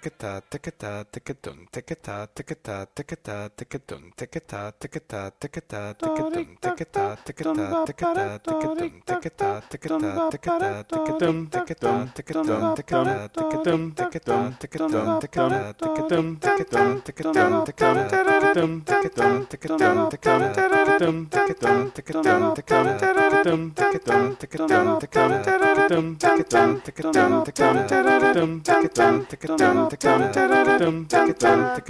ticketa ticketa ticketun ticketa ticketa ticketa ticketun ticketa ticketa ticketa ticketun ticketa ticketa ticketa ticketun ticketa ticketa ticketa ticketum ticketum ticketum ticketa ticketum ticketum ticketum ticketa ticketum ticketum ticketum ticketum ticketum ticketum ticketum ticketum ticketum ticketum ticketum ticketum ticketum ticketum Dum dum dum dum dum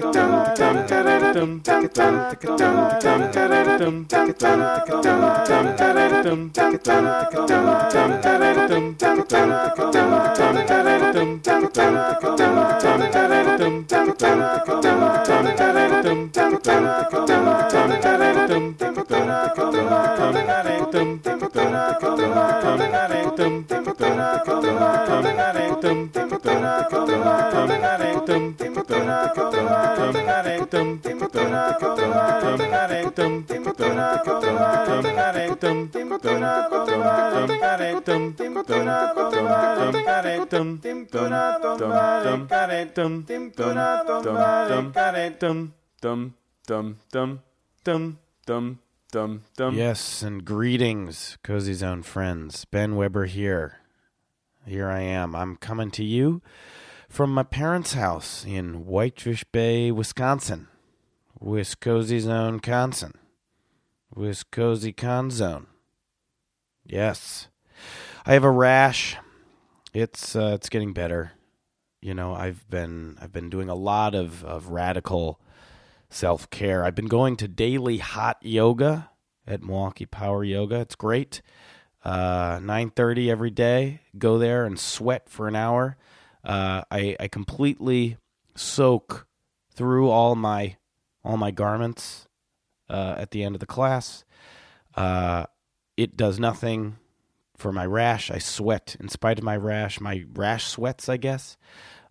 Yes, and greetings, Cozy Zone friends. Ben Weber here. Here I am. I'm coming to you from my parents' house in Whitefish Bay, Wisconsin. Wiscozy Zone, Wisconsin. Wiscozy Con Zone. Yes. I have a rash. It's uh, it's getting better. You know, I've been I've been doing a lot of, of radical self care. I've been going to daily hot yoga at Milwaukee Power Yoga. It's great. Uh, nine thirty every day. Go there and sweat for an hour. Uh, I I completely soak through all my all my garments uh, at the end of the class. Uh, it does nothing for my rash. I sweat in spite of my rash. My rash sweats, I guess.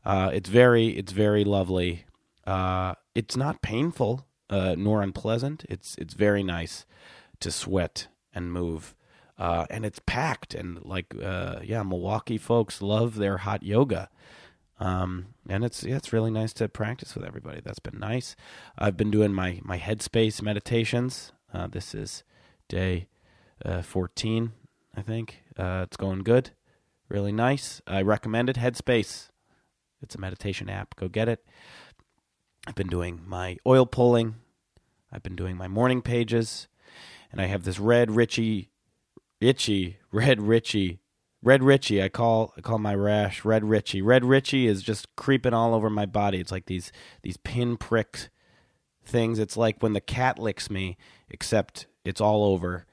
Uh, it's very it's very lovely. Uh, it's not painful uh, nor unpleasant. It's it's very nice to sweat and move. Uh, and it's packed and like yeah, Milwaukee folks love their hot yoga. Um, and it's yeah, it's really nice to practice with everybody. That's been nice. I've been doing my my headspace meditations. Uh, this is day uh, 14, I think. Uh, it's going good. Really nice. I recommend it. Headspace. It's a meditation app. Go get it. I've been doing my oil pulling. I've been doing my morning pages, and I have this red Richie, itchy red Richie Red Richie, I call I call my rash Red Richie. Red Richie is just creeping all over my body. It's like these these pin prick things. It's like when the cat licks me, except it's all over.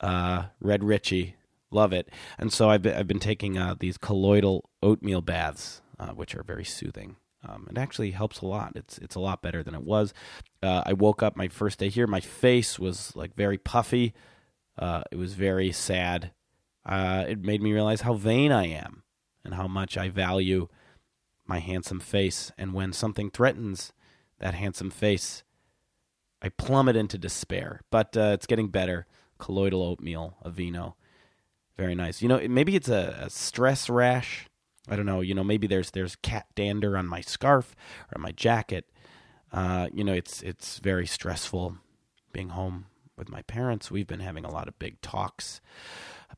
Uh, Red Richie, love it. And so I've been, I've been taking uh, these colloidal oatmeal baths, uh, which are very soothing. Um, it actually helps a lot. It's it's a lot better than it was. Uh, I woke up my first day here. My face was like very puffy. Uh, it was very sad uh, it made me realize how vain I am and how much I value my handsome face. And when something threatens that handsome face, I plummet into despair. But uh, it's getting better. Colloidal oatmeal, Aveeno. Very nice. You know, maybe it's a, a, stress rash. I don't know. You know, maybe there's there's cat dander on my scarf or my jacket. Uh, you know, it's it's very stressful being home with my parents. We've been having a lot of big talks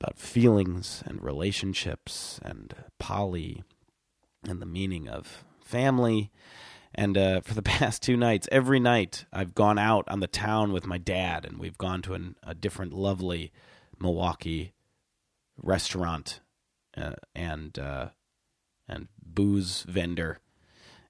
about feelings and relationships and poly and the meaning of family. And uh, for the past two nights, every night I've gone out on the town with my dad, and we've gone to an, a different lovely Milwaukee restaurant uh, and uh, and booze vendor,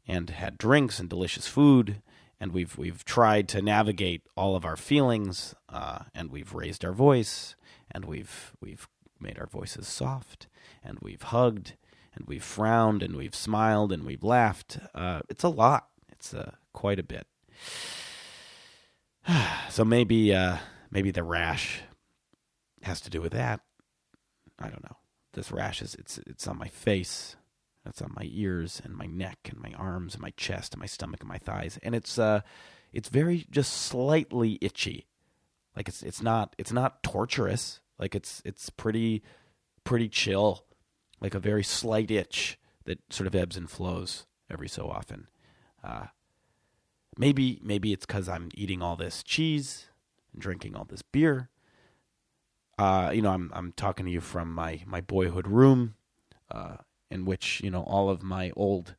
and had drinks and delicious food. And we've we've tried to navigate all of our feelings, uh, and we've raised our voice, and we've we've made our voices soft, and we've hugged, and we've frowned, and we've smiled, and we've laughed. Uh, it's a lot. It's uh, quite a bit. so maybe uh, maybe the rash has to do with that. I don't know. This rash is it's it's on my face, it's on my ears and my neck and my arms and my chest and my stomach and my thighs, and it's uh it's very just slightly itchy. Like it's it's not it's not torturous. Like it's it's pretty pretty chill. Like a very slight itch that sort of ebbs and flows every so often. Uh, maybe maybe it's because I'm eating all this cheese and drinking all this beer. Uh, you know, I'm I'm talking to you from my my boyhood room, uh, in which you know all of my old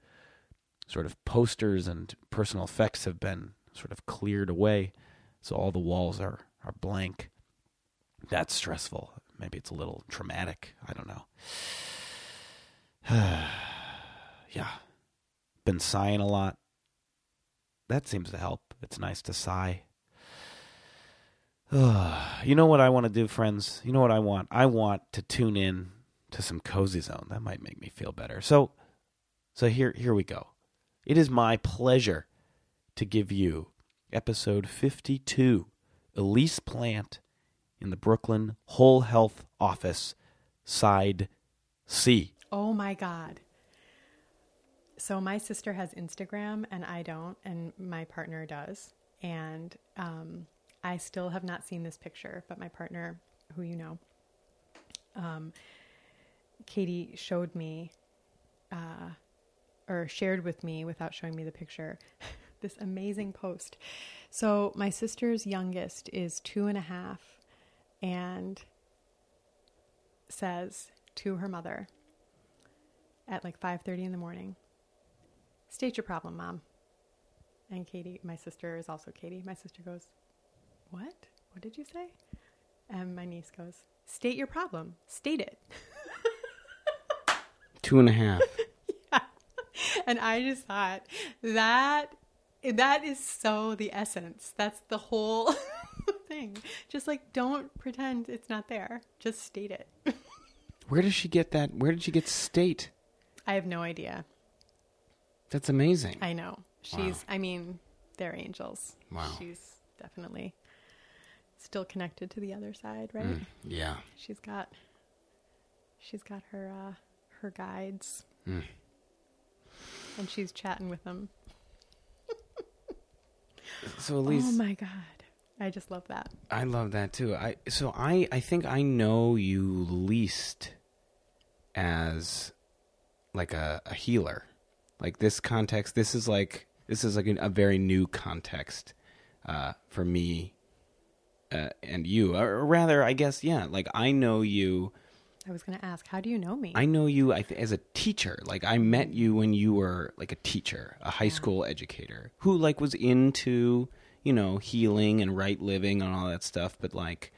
sort of posters and personal effects have been sort of cleared away, so all the walls are are blank. That's stressful. Maybe it's a little traumatic. I don't know. yeah. Been sighing a lot. That seems to help. It's nice to sigh. you know what I want to do, friends? You know what I want? I want to tune in to some cozy zone. That might make me feel better. So so here here we go. It is my pleasure to give you episode 52 Ellice Plant in the Brooklyn Whole Health Office, side C. Oh my God. So my sister has Instagram and I don't, and my partner does. And um, I still have not seen this picture, but my partner, who you know, um, Katie showed me uh, or shared with me without showing me the picture this amazing post. So my sister's youngest is two and a half and says to her mother at like 5.30 in the morning state your problem mom. And katie my sister is also katie. My sister goes what? What did you say? And my niece goes state your problem. State it. Two and a half. Yeah. and i just thought that that is so the essence that's the whole thing. Just like don't pretend it's not there. Just state it. Where does she get that? Where did she get state? I have no idea. That's amazing. I know. She's wow. I mean, they're angels. Wow. She's definitely still connected to the other side, right? Mm, yeah. She's got she's got her uh her guides. Mm. And she's chatting with them. So at least Oh my god. I just love that. I love that too. I so I I think I know you least as like a, a healer. Like this context, this is like this is like a, a very new context uh, for me uh, and you, or rather, I guess, yeah. Like I know you. I was going to ask, how do you know me? I know you I th- as a teacher. Like I met you when you were like a teacher, a high yeah. school educator who like was into you know, healing and right living and all that stuff, but like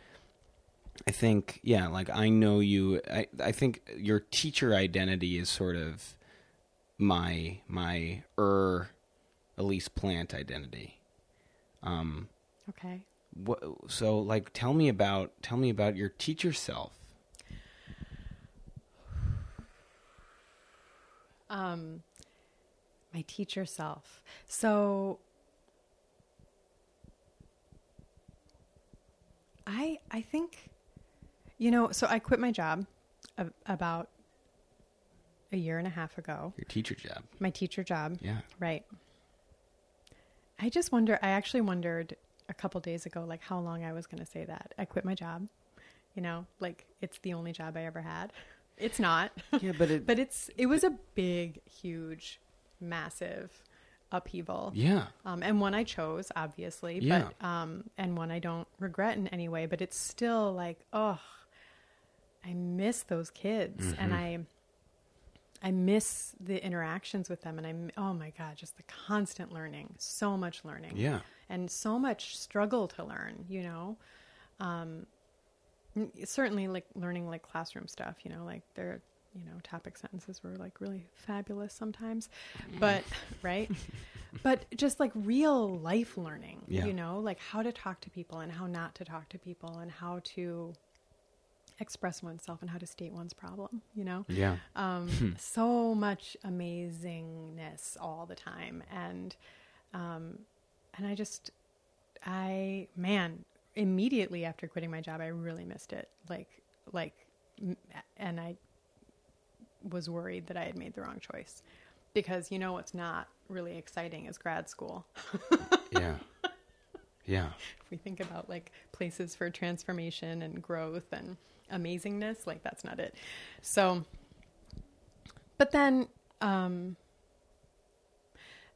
I think yeah, like I know you I I think your teacher identity is sort of my my er Ellice Plant identity. Um Okay. What so like tell me about tell me about your teacher self. Um my teacher self. So I I think you know, so I quit my job about a year and a half ago. Your teacher job. My teacher job. Yeah. Right. I just wonder I actually wondered a couple days ago like how long I was going to say that. I quit my job. You know, like it's the only job I ever had. It's not. Yeah, but it but it's it was a big huge massive upheaval. Yeah. Um, and one I chose, obviously, yeah. but um, and one I don't regret in any way. But it's still like, oh, I miss those kids, mm-hmm. and I, I miss the interactions with them, and I, oh my god, just the constant learning, so much learning, yeah, and so much struggle to learn, you know. Um, certainly like learning like classroom stuff, you know, like they're you know, topic sentences were like really fabulous sometimes. But, right? but just like real life learning, yeah. you know, like how to talk to people and how not to talk to people and how to express oneself and how to state one's problem, you know? Yeah. Um, so much amazingness all the time. And, um, and I just, I man, immediately after quitting my job, I really missed it. Like like, and I was worried that I had made the wrong choice because you know what's not really exciting is grad school. Yeah. Yeah. if we think about like places for transformation and growth and amazingness, like that's not it. So, but then, um,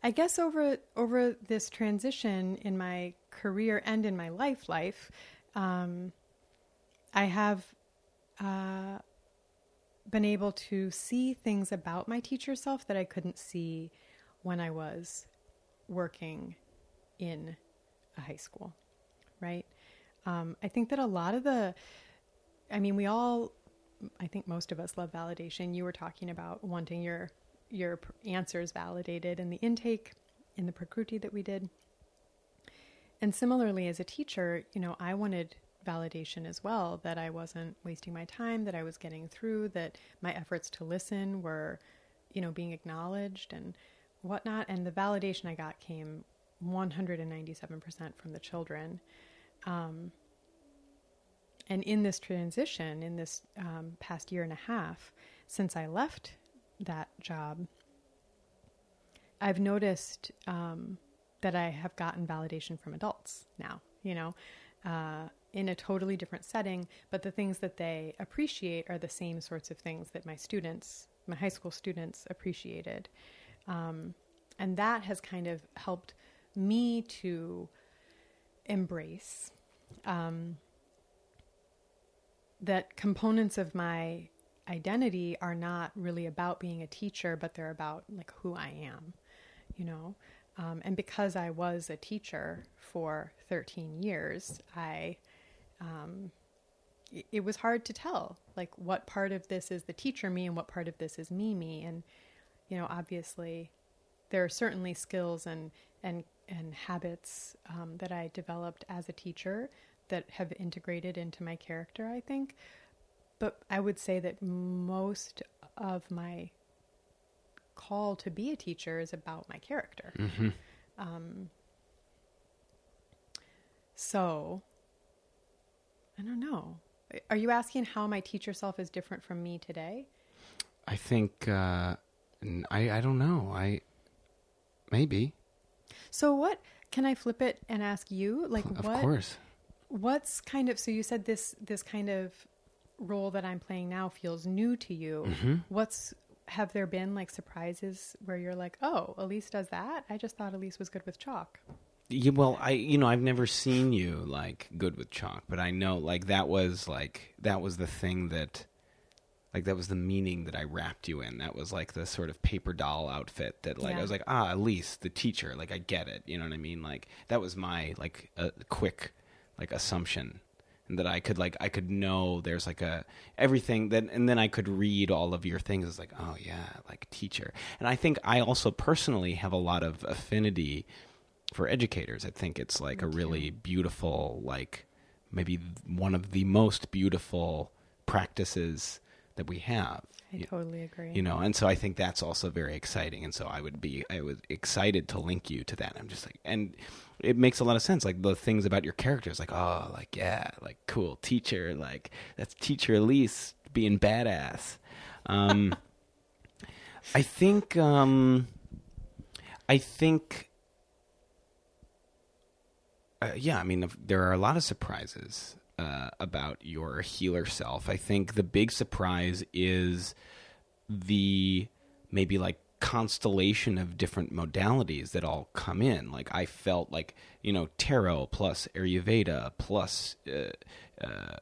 I guess over over this transition in my career and in my life, life, um, I have uh, been able to see things about my teacher self that I couldn't see when I was working in a high school, right? Um, I think that a lot of the, I mean, we all, I think most of us love validation. You were talking about wanting your your answers validated in the intake, in the prakruti that we did. And similarly, as a teacher, you know, I wanted validation as well that I wasn't wasting my time, that I was getting through, that my efforts to listen were, you know, being acknowledged and whatnot. And the validation I got came 197% from the children. Um, and in this transition, in this um, past year and a half, since I left that job, I've noticed um, that I have gotten validation from adults now, you know, uh, in a totally different setting, but the things that they appreciate are the same sorts of things that my students, my high school students, appreciated. Um, and that has kind of helped me to embrace um, that components of my identity are not really about being a teacher, but they're about like who I am, you know. Um, and because I was a teacher for 13 years, I um, it, was hard to tell like what part of this is the teacher me and what part of this is me me. And you know, obviously, there are certainly skills and and and habits um, that I developed as a teacher that have integrated into my character. I think, but I would say that most of my call to be a teacher is about my character. Mm-hmm. Um, so, I don't know. Are you asking how my teacher self is different from me today? I think uh, I I don't know. I maybe So, what can I flip it and ask you? Like, of what? course. What's kind of so you said this this kind of role that I'm playing now feels new to you. Mm-hmm. What's have there been like surprises where you're like, oh, Ellice does that? I just thought Ellice was good with chalk. Yeah, well, I you know I've never seen you like good with chalk, but I know like that was like that was the thing that like that was the meaning that I wrapped you in. That was like the sort of paper doll outfit that like I was like ah Ellice the teacher like I get it you know what I mean like that was my like a quick like assumption and that I could like I could know there's like a everything that and then I could read all of your things. It's like oh yeah like teacher. And I think I also personally have a lot of affinity for educators. I think it's like a really beautiful like maybe one of the most beautiful practices that we have. I You- totally agree. you know and so i think that's also very exciting. And so i would be i was excited to link you to that. I'm just like and it makes a lot of sense like the things about your characters like oh like yeah like cool teacher like that's teacher Ellice being badass um i think um i think uh, yeah, I mean, there are a lot of surprises uh, about your healer self. I think the big surprise is the maybe like constellation of different modalities that all come in. Like I felt like you know tarot plus Ayurveda plus uh, uh,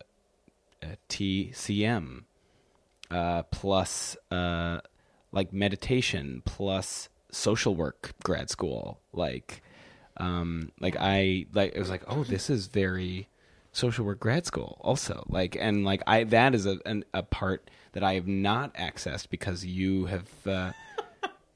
uh, TCM uh, plus uh, like meditation plus social work grad school like um like i like it was like oh this is very social work grad school also like and like i that is a an, a part that i have not accessed because you have uh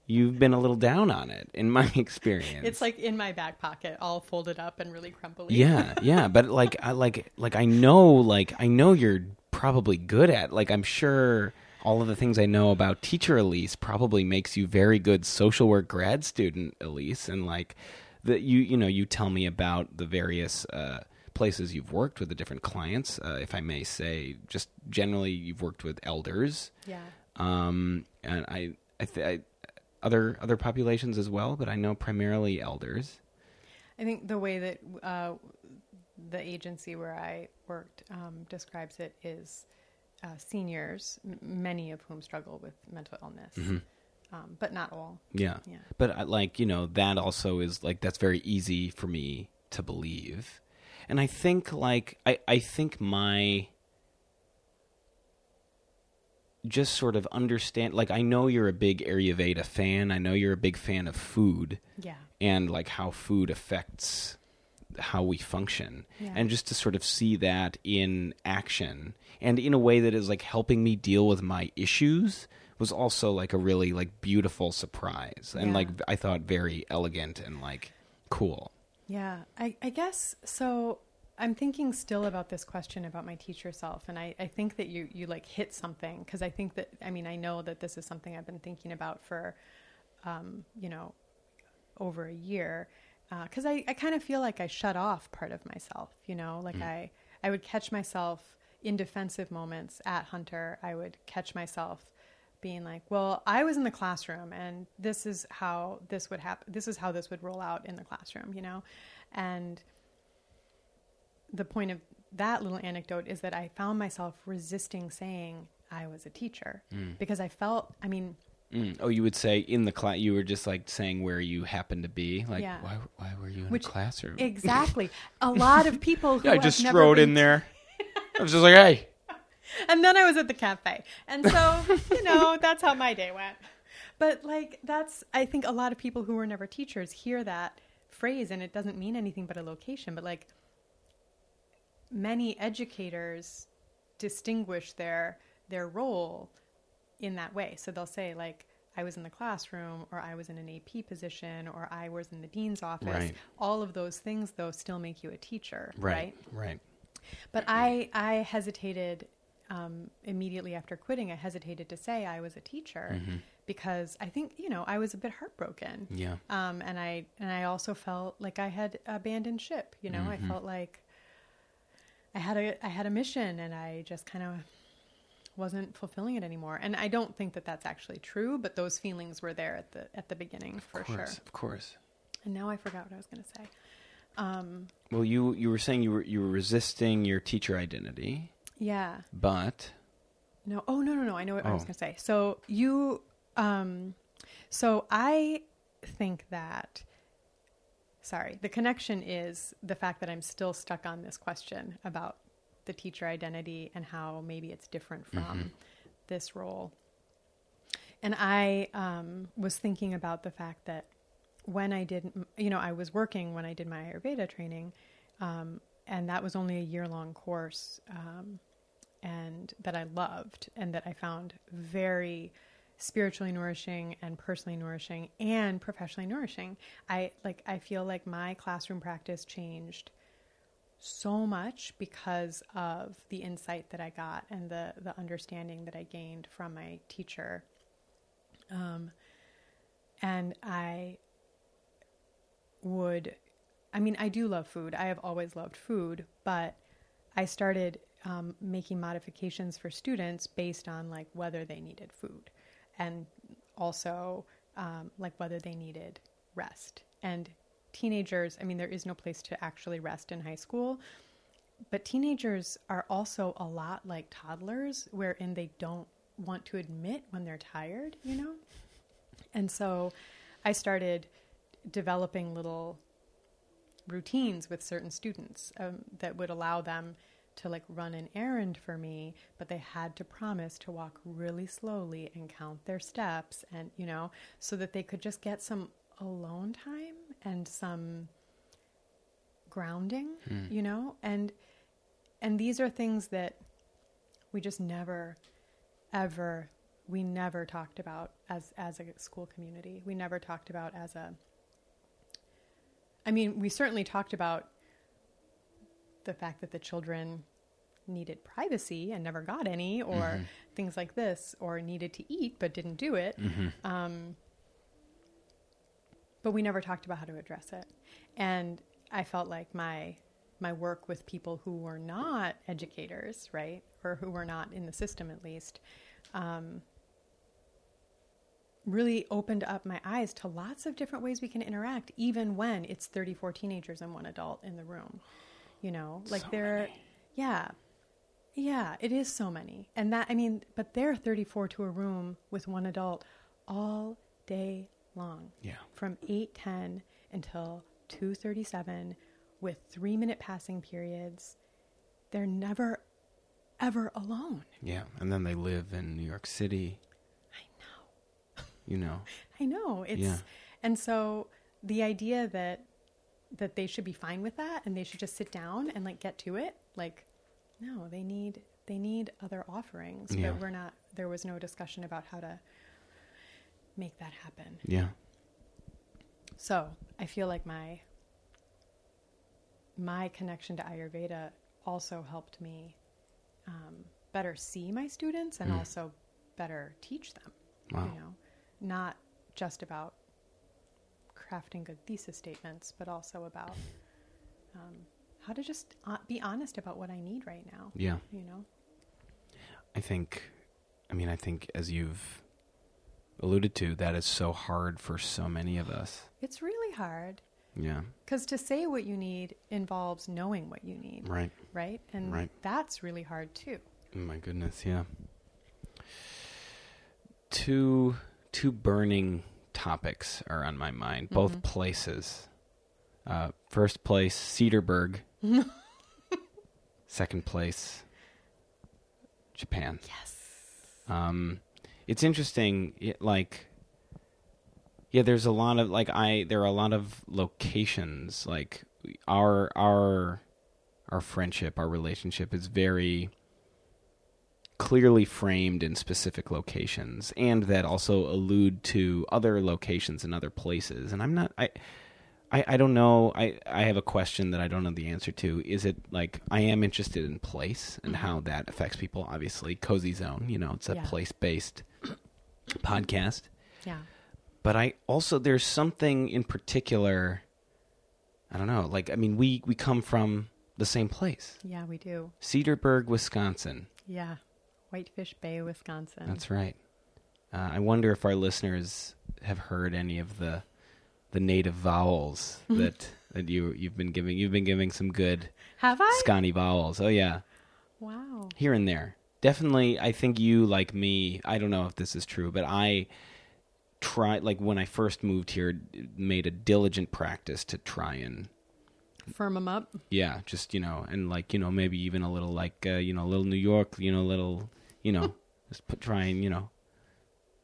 you've been a little down on it in my experience It's like in my back pocket, all folded up and really crumply. yeah yeah but like i like like i know like i know you're probably good at like i'm sure all of the things i know about teacher Ellice probably makes you very good social work grad student Ellice and like that you you know you tell me about the various uh, places you've worked with the different clients. Uh, if I may say, just generally, you've worked with elders, Yeah. um, and I, I, th- I other other populations as well, but I know primarily elders. I think the way that uh, the agency where I worked um, describes it is uh, seniors, m- many of whom struggle with mental illness, um, but not all. Yeah. Yeah. But I, like, you know, that also is like that's very easy for me to believe. And I think like I I think my just sort of understand like I know you're a big Ayurveda fan. I know you're a big fan of food Yeah. and like how food affects how we function Yeah. and just to sort of see that in action and in a way that is like helping me deal with my issues was also like a really like beautiful surprise and Yeah. like I thought very elegant and like cool. Yeah, I, I guess so. I'm thinking still about this question about my teacher self, and I, I think that you you like hit something because I think that I mean I know that this is something I've been thinking about for, um, you know, over a year, because I, I kind of feel like I shut off part of myself. You know, like I I would catch myself in defensive moments at Hunter. I would catch myself being like, well, I was in the classroom and this is how this would happen. This is how this would roll out in the classroom, you know? And the point of that little anecdote is that I found myself resisting saying I was a teacher because I felt, I mean, Mm. Oh, you would say in the class you were just like saying where you happened to be, like Yeah. why why were you in Which- the classroom? exactly. A lot of people who yeah, I just strode been in there. I was just like, hey, and then I was at the cafe. And so, you know, that's how my day went. But like that's I think a lot of people who were never teachers hear that phrase and it doesn't mean anything but a location, but like many educators distinguish their their role in that way. So they'll say like I was in the classroom or I was in an AP position or I was in the dean's office. Right. All of those things though still make you a teacher, right, right. but I, I hesitated um, immediately after quitting. I hesitated to say I was a teacher because I think you know I was a bit heartbroken. Yeah. Um, and I and I also felt like I had abandoned ship. You know, I felt like I had a I had a mission, and I just kind of wasn't fulfilling it anymore. And I don't think that that's actually true, but those feelings were there at the at the beginning for Of sure. course, of course. And now I forgot what I was going to say. Um, Well, you you were saying you were you were resisting your teacher identity, yeah. but No, oh no, no, no. I know what I was Oh. going to say. So you, um, so I think that. Sorry, the connection is the fact that I'm still stuck on this question about the teacher identity and how maybe it's different from this role. And I um, was thinking about the fact that when I did, you know, I was working when I did my Ayurveda training, um, and that was only a year long course. Um, and that I loved and that I found very spiritually nourishing and personally nourishing and professionally nourishing. I like I feel like my classroom practice changed so much because of the insight that I got and the the understanding that I gained from my teacher. Um and I would I mean I do love food. I have always loved food, but I started um, making modifications for students based on like whether they needed food and also um, like whether they needed rest. And teenagers, I mean, there is no place to actually rest in high school, but teenagers are also a lot like toddlers, wherein they don't want to admit when they're tired, you know? And so I started developing little routines with certain students um, that would allow them to like run an errand for me, but they had to promise to walk really slowly and count their steps and, you know, so that they could just get some alone time and some grounding, hmm. you know? And and these are things that we just never ever we never talked about as as a school community. We never talked about as a I mean, we certainly talked about the fact that the children needed privacy and never got any, or things like this, or needed to eat but didn't do it. Um, but we never talked about how to address it. and I felt like my my work with people who were not educators, right, or who were not in the system at least, um, really opened up my eyes to lots of different ways we can interact, even when it's 34 teenagers and one adult in the room. You know, like So there, many. yeah, yeah, it is so many, and that I mean, but they're 34 to a room with one adult all day long Yeah. from 8:10 until 2:37 with 3-minute passing periods. They're never ever alone. Yeah. And then they live in New York City. I know. You know. I know. It's Yeah. and so the idea that that they should be fine with that and they should just sit down and like get to it, like no, they need they need other offerings, Yeah. but we're not there was no discussion about how to make that happen. Yeah. So I feel like my my connection to Ayurveda also helped me um, better see my students and Mm. also better teach them. Wow. You know, not just about crafting good thesis statements, but also about um, how to just uh, be honest about what I need right now. Yeah. You know, I think, I mean, I think as you've alluded to, that is so hard for so many of us. it's really hard Yeah. because to say what you need involves knowing what you need. Right. right? And Right. that's really hard too. Oh my goodness, yeah. Two two burning topics are on my mind, both Mhm. places. Uh, first place, Cedarburg. Second place, Japan. Yes. Um, it's interesting. It, like, yeah, there's a lot of like I. There are a lot of locations. Like our our our friendship, our relationship is very clearly framed in specific locations, and that also allude to other locations and other places. And I'm not. I. I, I don't know. I, I have a question that I don't know the answer to. Is it like I am interested in place and Mhm. how that affects people? Obviously, Cozy Zone, you know, it's a Yeah. place based podcast. Yeah. But I also there's something in particular. I don't know. Like I mean, we we come from the same place, Yeah, we do. Cedarburg, Wisconsin. Yeah. Whitefish Bay, Wisconsin. That's right. Uh, I wonder if our listeners have heard any of the the native vowels that that you you've been giving. You've been giving some good Have I? Sconnie vowels. Oh yeah, Wow. here and there. Definitely, I think you like me. I don't know if this is true, but I try like when I first moved here, made a diligent practice to try and Firm them up. yeah, just you know, and like you know, maybe even a little like uh, you know, a little New York, you know, a little you know, just put try and you know.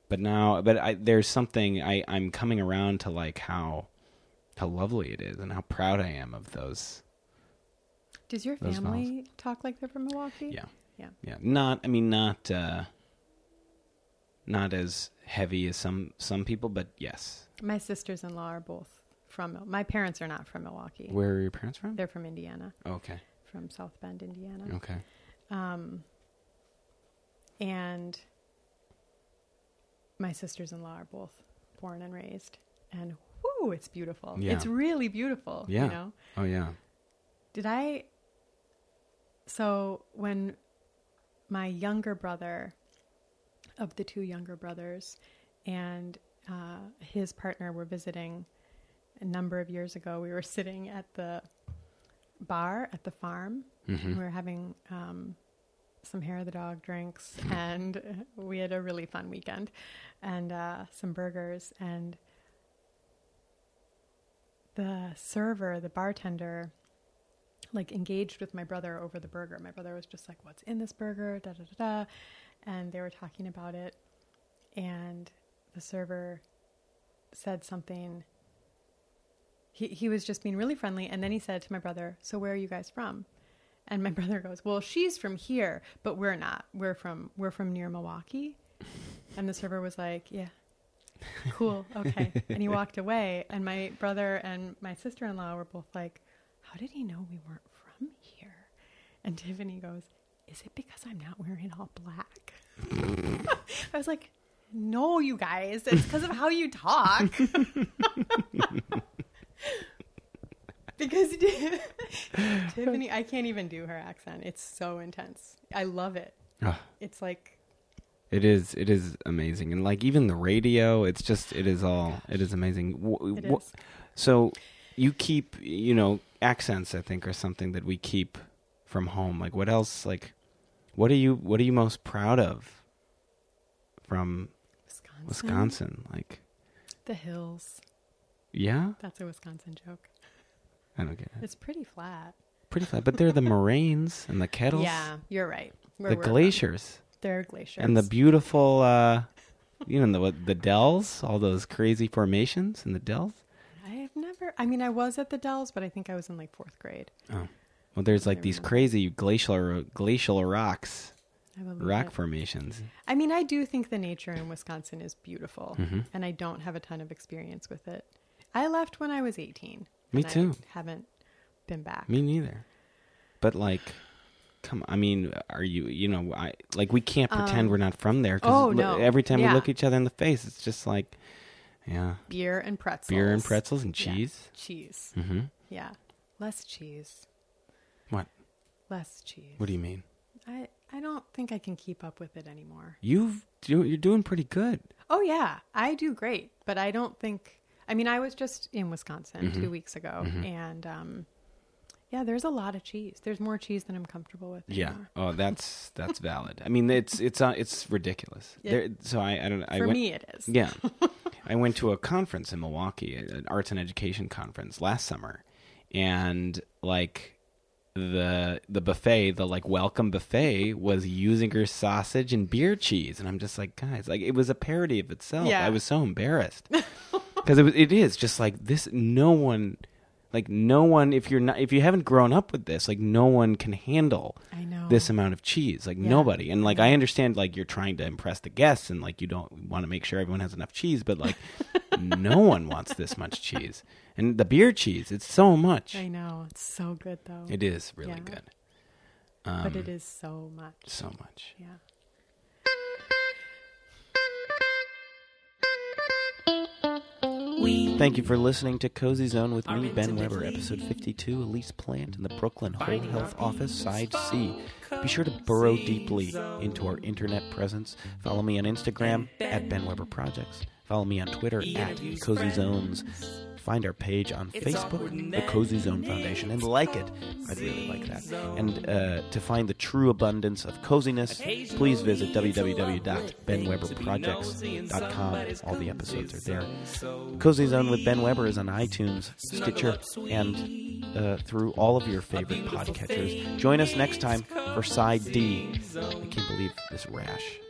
But now, but I, there's something I I'm coming around to like how how lovely it is and how proud I am of those. Does your Those family talk like they're from Milwaukee? Yeah. Yeah. Yeah, not I mean not uh not as heavy as some some people, but yes. My sisters in law are both from my parents are not from Milwaukee. Where are your parents from? They're from Indiana, Okay. from South Bend, Indiana. Okay. Um, and my sisters in law are both born and raised. And whoo, it's beautiful. Yeah. It's really beautiful. Yeah. You know? Oh yeah. Did I? So when my younger brother, of the two younger brothers, and uh, his partner were visiting a number of years ago, we were sitting at the bar at the farm. Mhm. We were having um, some hair of the dog drinks, and we had a really fun weekend, and uh, some burgers. And the server, the bartender, like engaged with my brother over the burger. My brother was just like, "What's in this burger?" Da da da da, and they were talking about it, and the server said something. He he was just being really friendly, and then he said to my brother, "So where are you guys from?" And my brother goes, "Well, she's from here, but we're not. We're from we're from near Milwaukee." And the server was like, "Yeah, cool, okay." and he walked away. And my brother and my sister-in-law were both like, "How did he know we weren't from here?" And Tiffany goes, "Is it because I'm not wearing all black?" I was like, "No, you guys, it's because of how you talk." because Tiffany, I can't even do her accent. It's so intense. I love it. Ah, It's like it is. It is amazing, and like even the radio, it's just. It is all. It is amazing. It is. So you keep, you know, accents. I think are something that we keep from home. Like what else? Like what are you? What are you most proud of from Wisconsin. Wisconsin? Like The hills. yeah, That's a Wisconsin joke. I don't get it. It's pretty flat. Pretty flat, but they're the moraines and the kettles. Yeah, you're right. Where the from. glaciers They're glaciers. and the beautiful, uh, you know, the the dells, all those crazy formations in the dells. I've never. I mean, I was at the Dells, but I think I was in like fourth grade. Oh, well, there's like these crazy glacial glacial rocks, rock it. formations. I mean, I do think the nature in Wisconsin is beautiful, Mm-hmm. and I don't have a ton of experience with it. I left when I was 18. Me and I too. haven't been back. Me neither. But like, come. I mean, are you? You know, I like we can't pretend Um, we're not from there. oh, no. Every time we Yeah. look each other in the face, it's just like, yeah, Beer and pretzels. beer and pretzels and Yeah. cheese. Cheese. Mm-hmm. Yeah. Less cheese. What? Less cheese. What do you mean? I, I don't think I can keep up with it anymore. You've do, you're doing pretty good. Oh, yeah. I do great, but I don't think. I mean, I was just in Wisconsin Mm-hmm. two weeks ago, and um, yeah, there's a lot of cheese. There's more cheese than I'm comfortable with. Yeah. Oh, that's that's valid. I mean, it's it's uh, it's ridiculous. Yeah. There, so I I don't I For went, me, it is. Yeah. I went to a conference in Milwaukee, an arts and education conference last summer, and like the the buffet, the like welcome buffet was Usinger sausage and beer cheese, and I'm just like, guys, like it was a parody of itself. Yeah. I was so embarrassed because it it is just like this. No one. Like no one, if you're not, if you haven't grown up with this, like no one can handle I know. this amount of cheese like Yeah. nobody and like i understand like you're trying to impress the guests and like you don't want to make sure everyone has enough cheese but like no one wants this much cheese and the beer cheese it's so much I know. It's so good, though. it is really Yeah. good um, but it is so much. so much Yeah. Thank you for listening to Cozy Zone with me, Ben Weber, episode 52, Ellice Plant in the Brooklyn Whole Health Office, Side C. Be sure to burrow deeply into our internet presence. Follow me on Instagram at Ben Weber Projects. Follow me on Twitter at Cozy Zones. Find our page on Facebook, the Cozy Zone Foundation, and like it. I'd really like that. And uh, to find the true abundance of coziness, please visit www.benweberprojects.com. All the episodes are there. Cozy Zone with Ben Weber is on iTunes, Stitcher, and uh, through all of your favorite podcatchers. Join us next time for Side D. I can't believe this rash.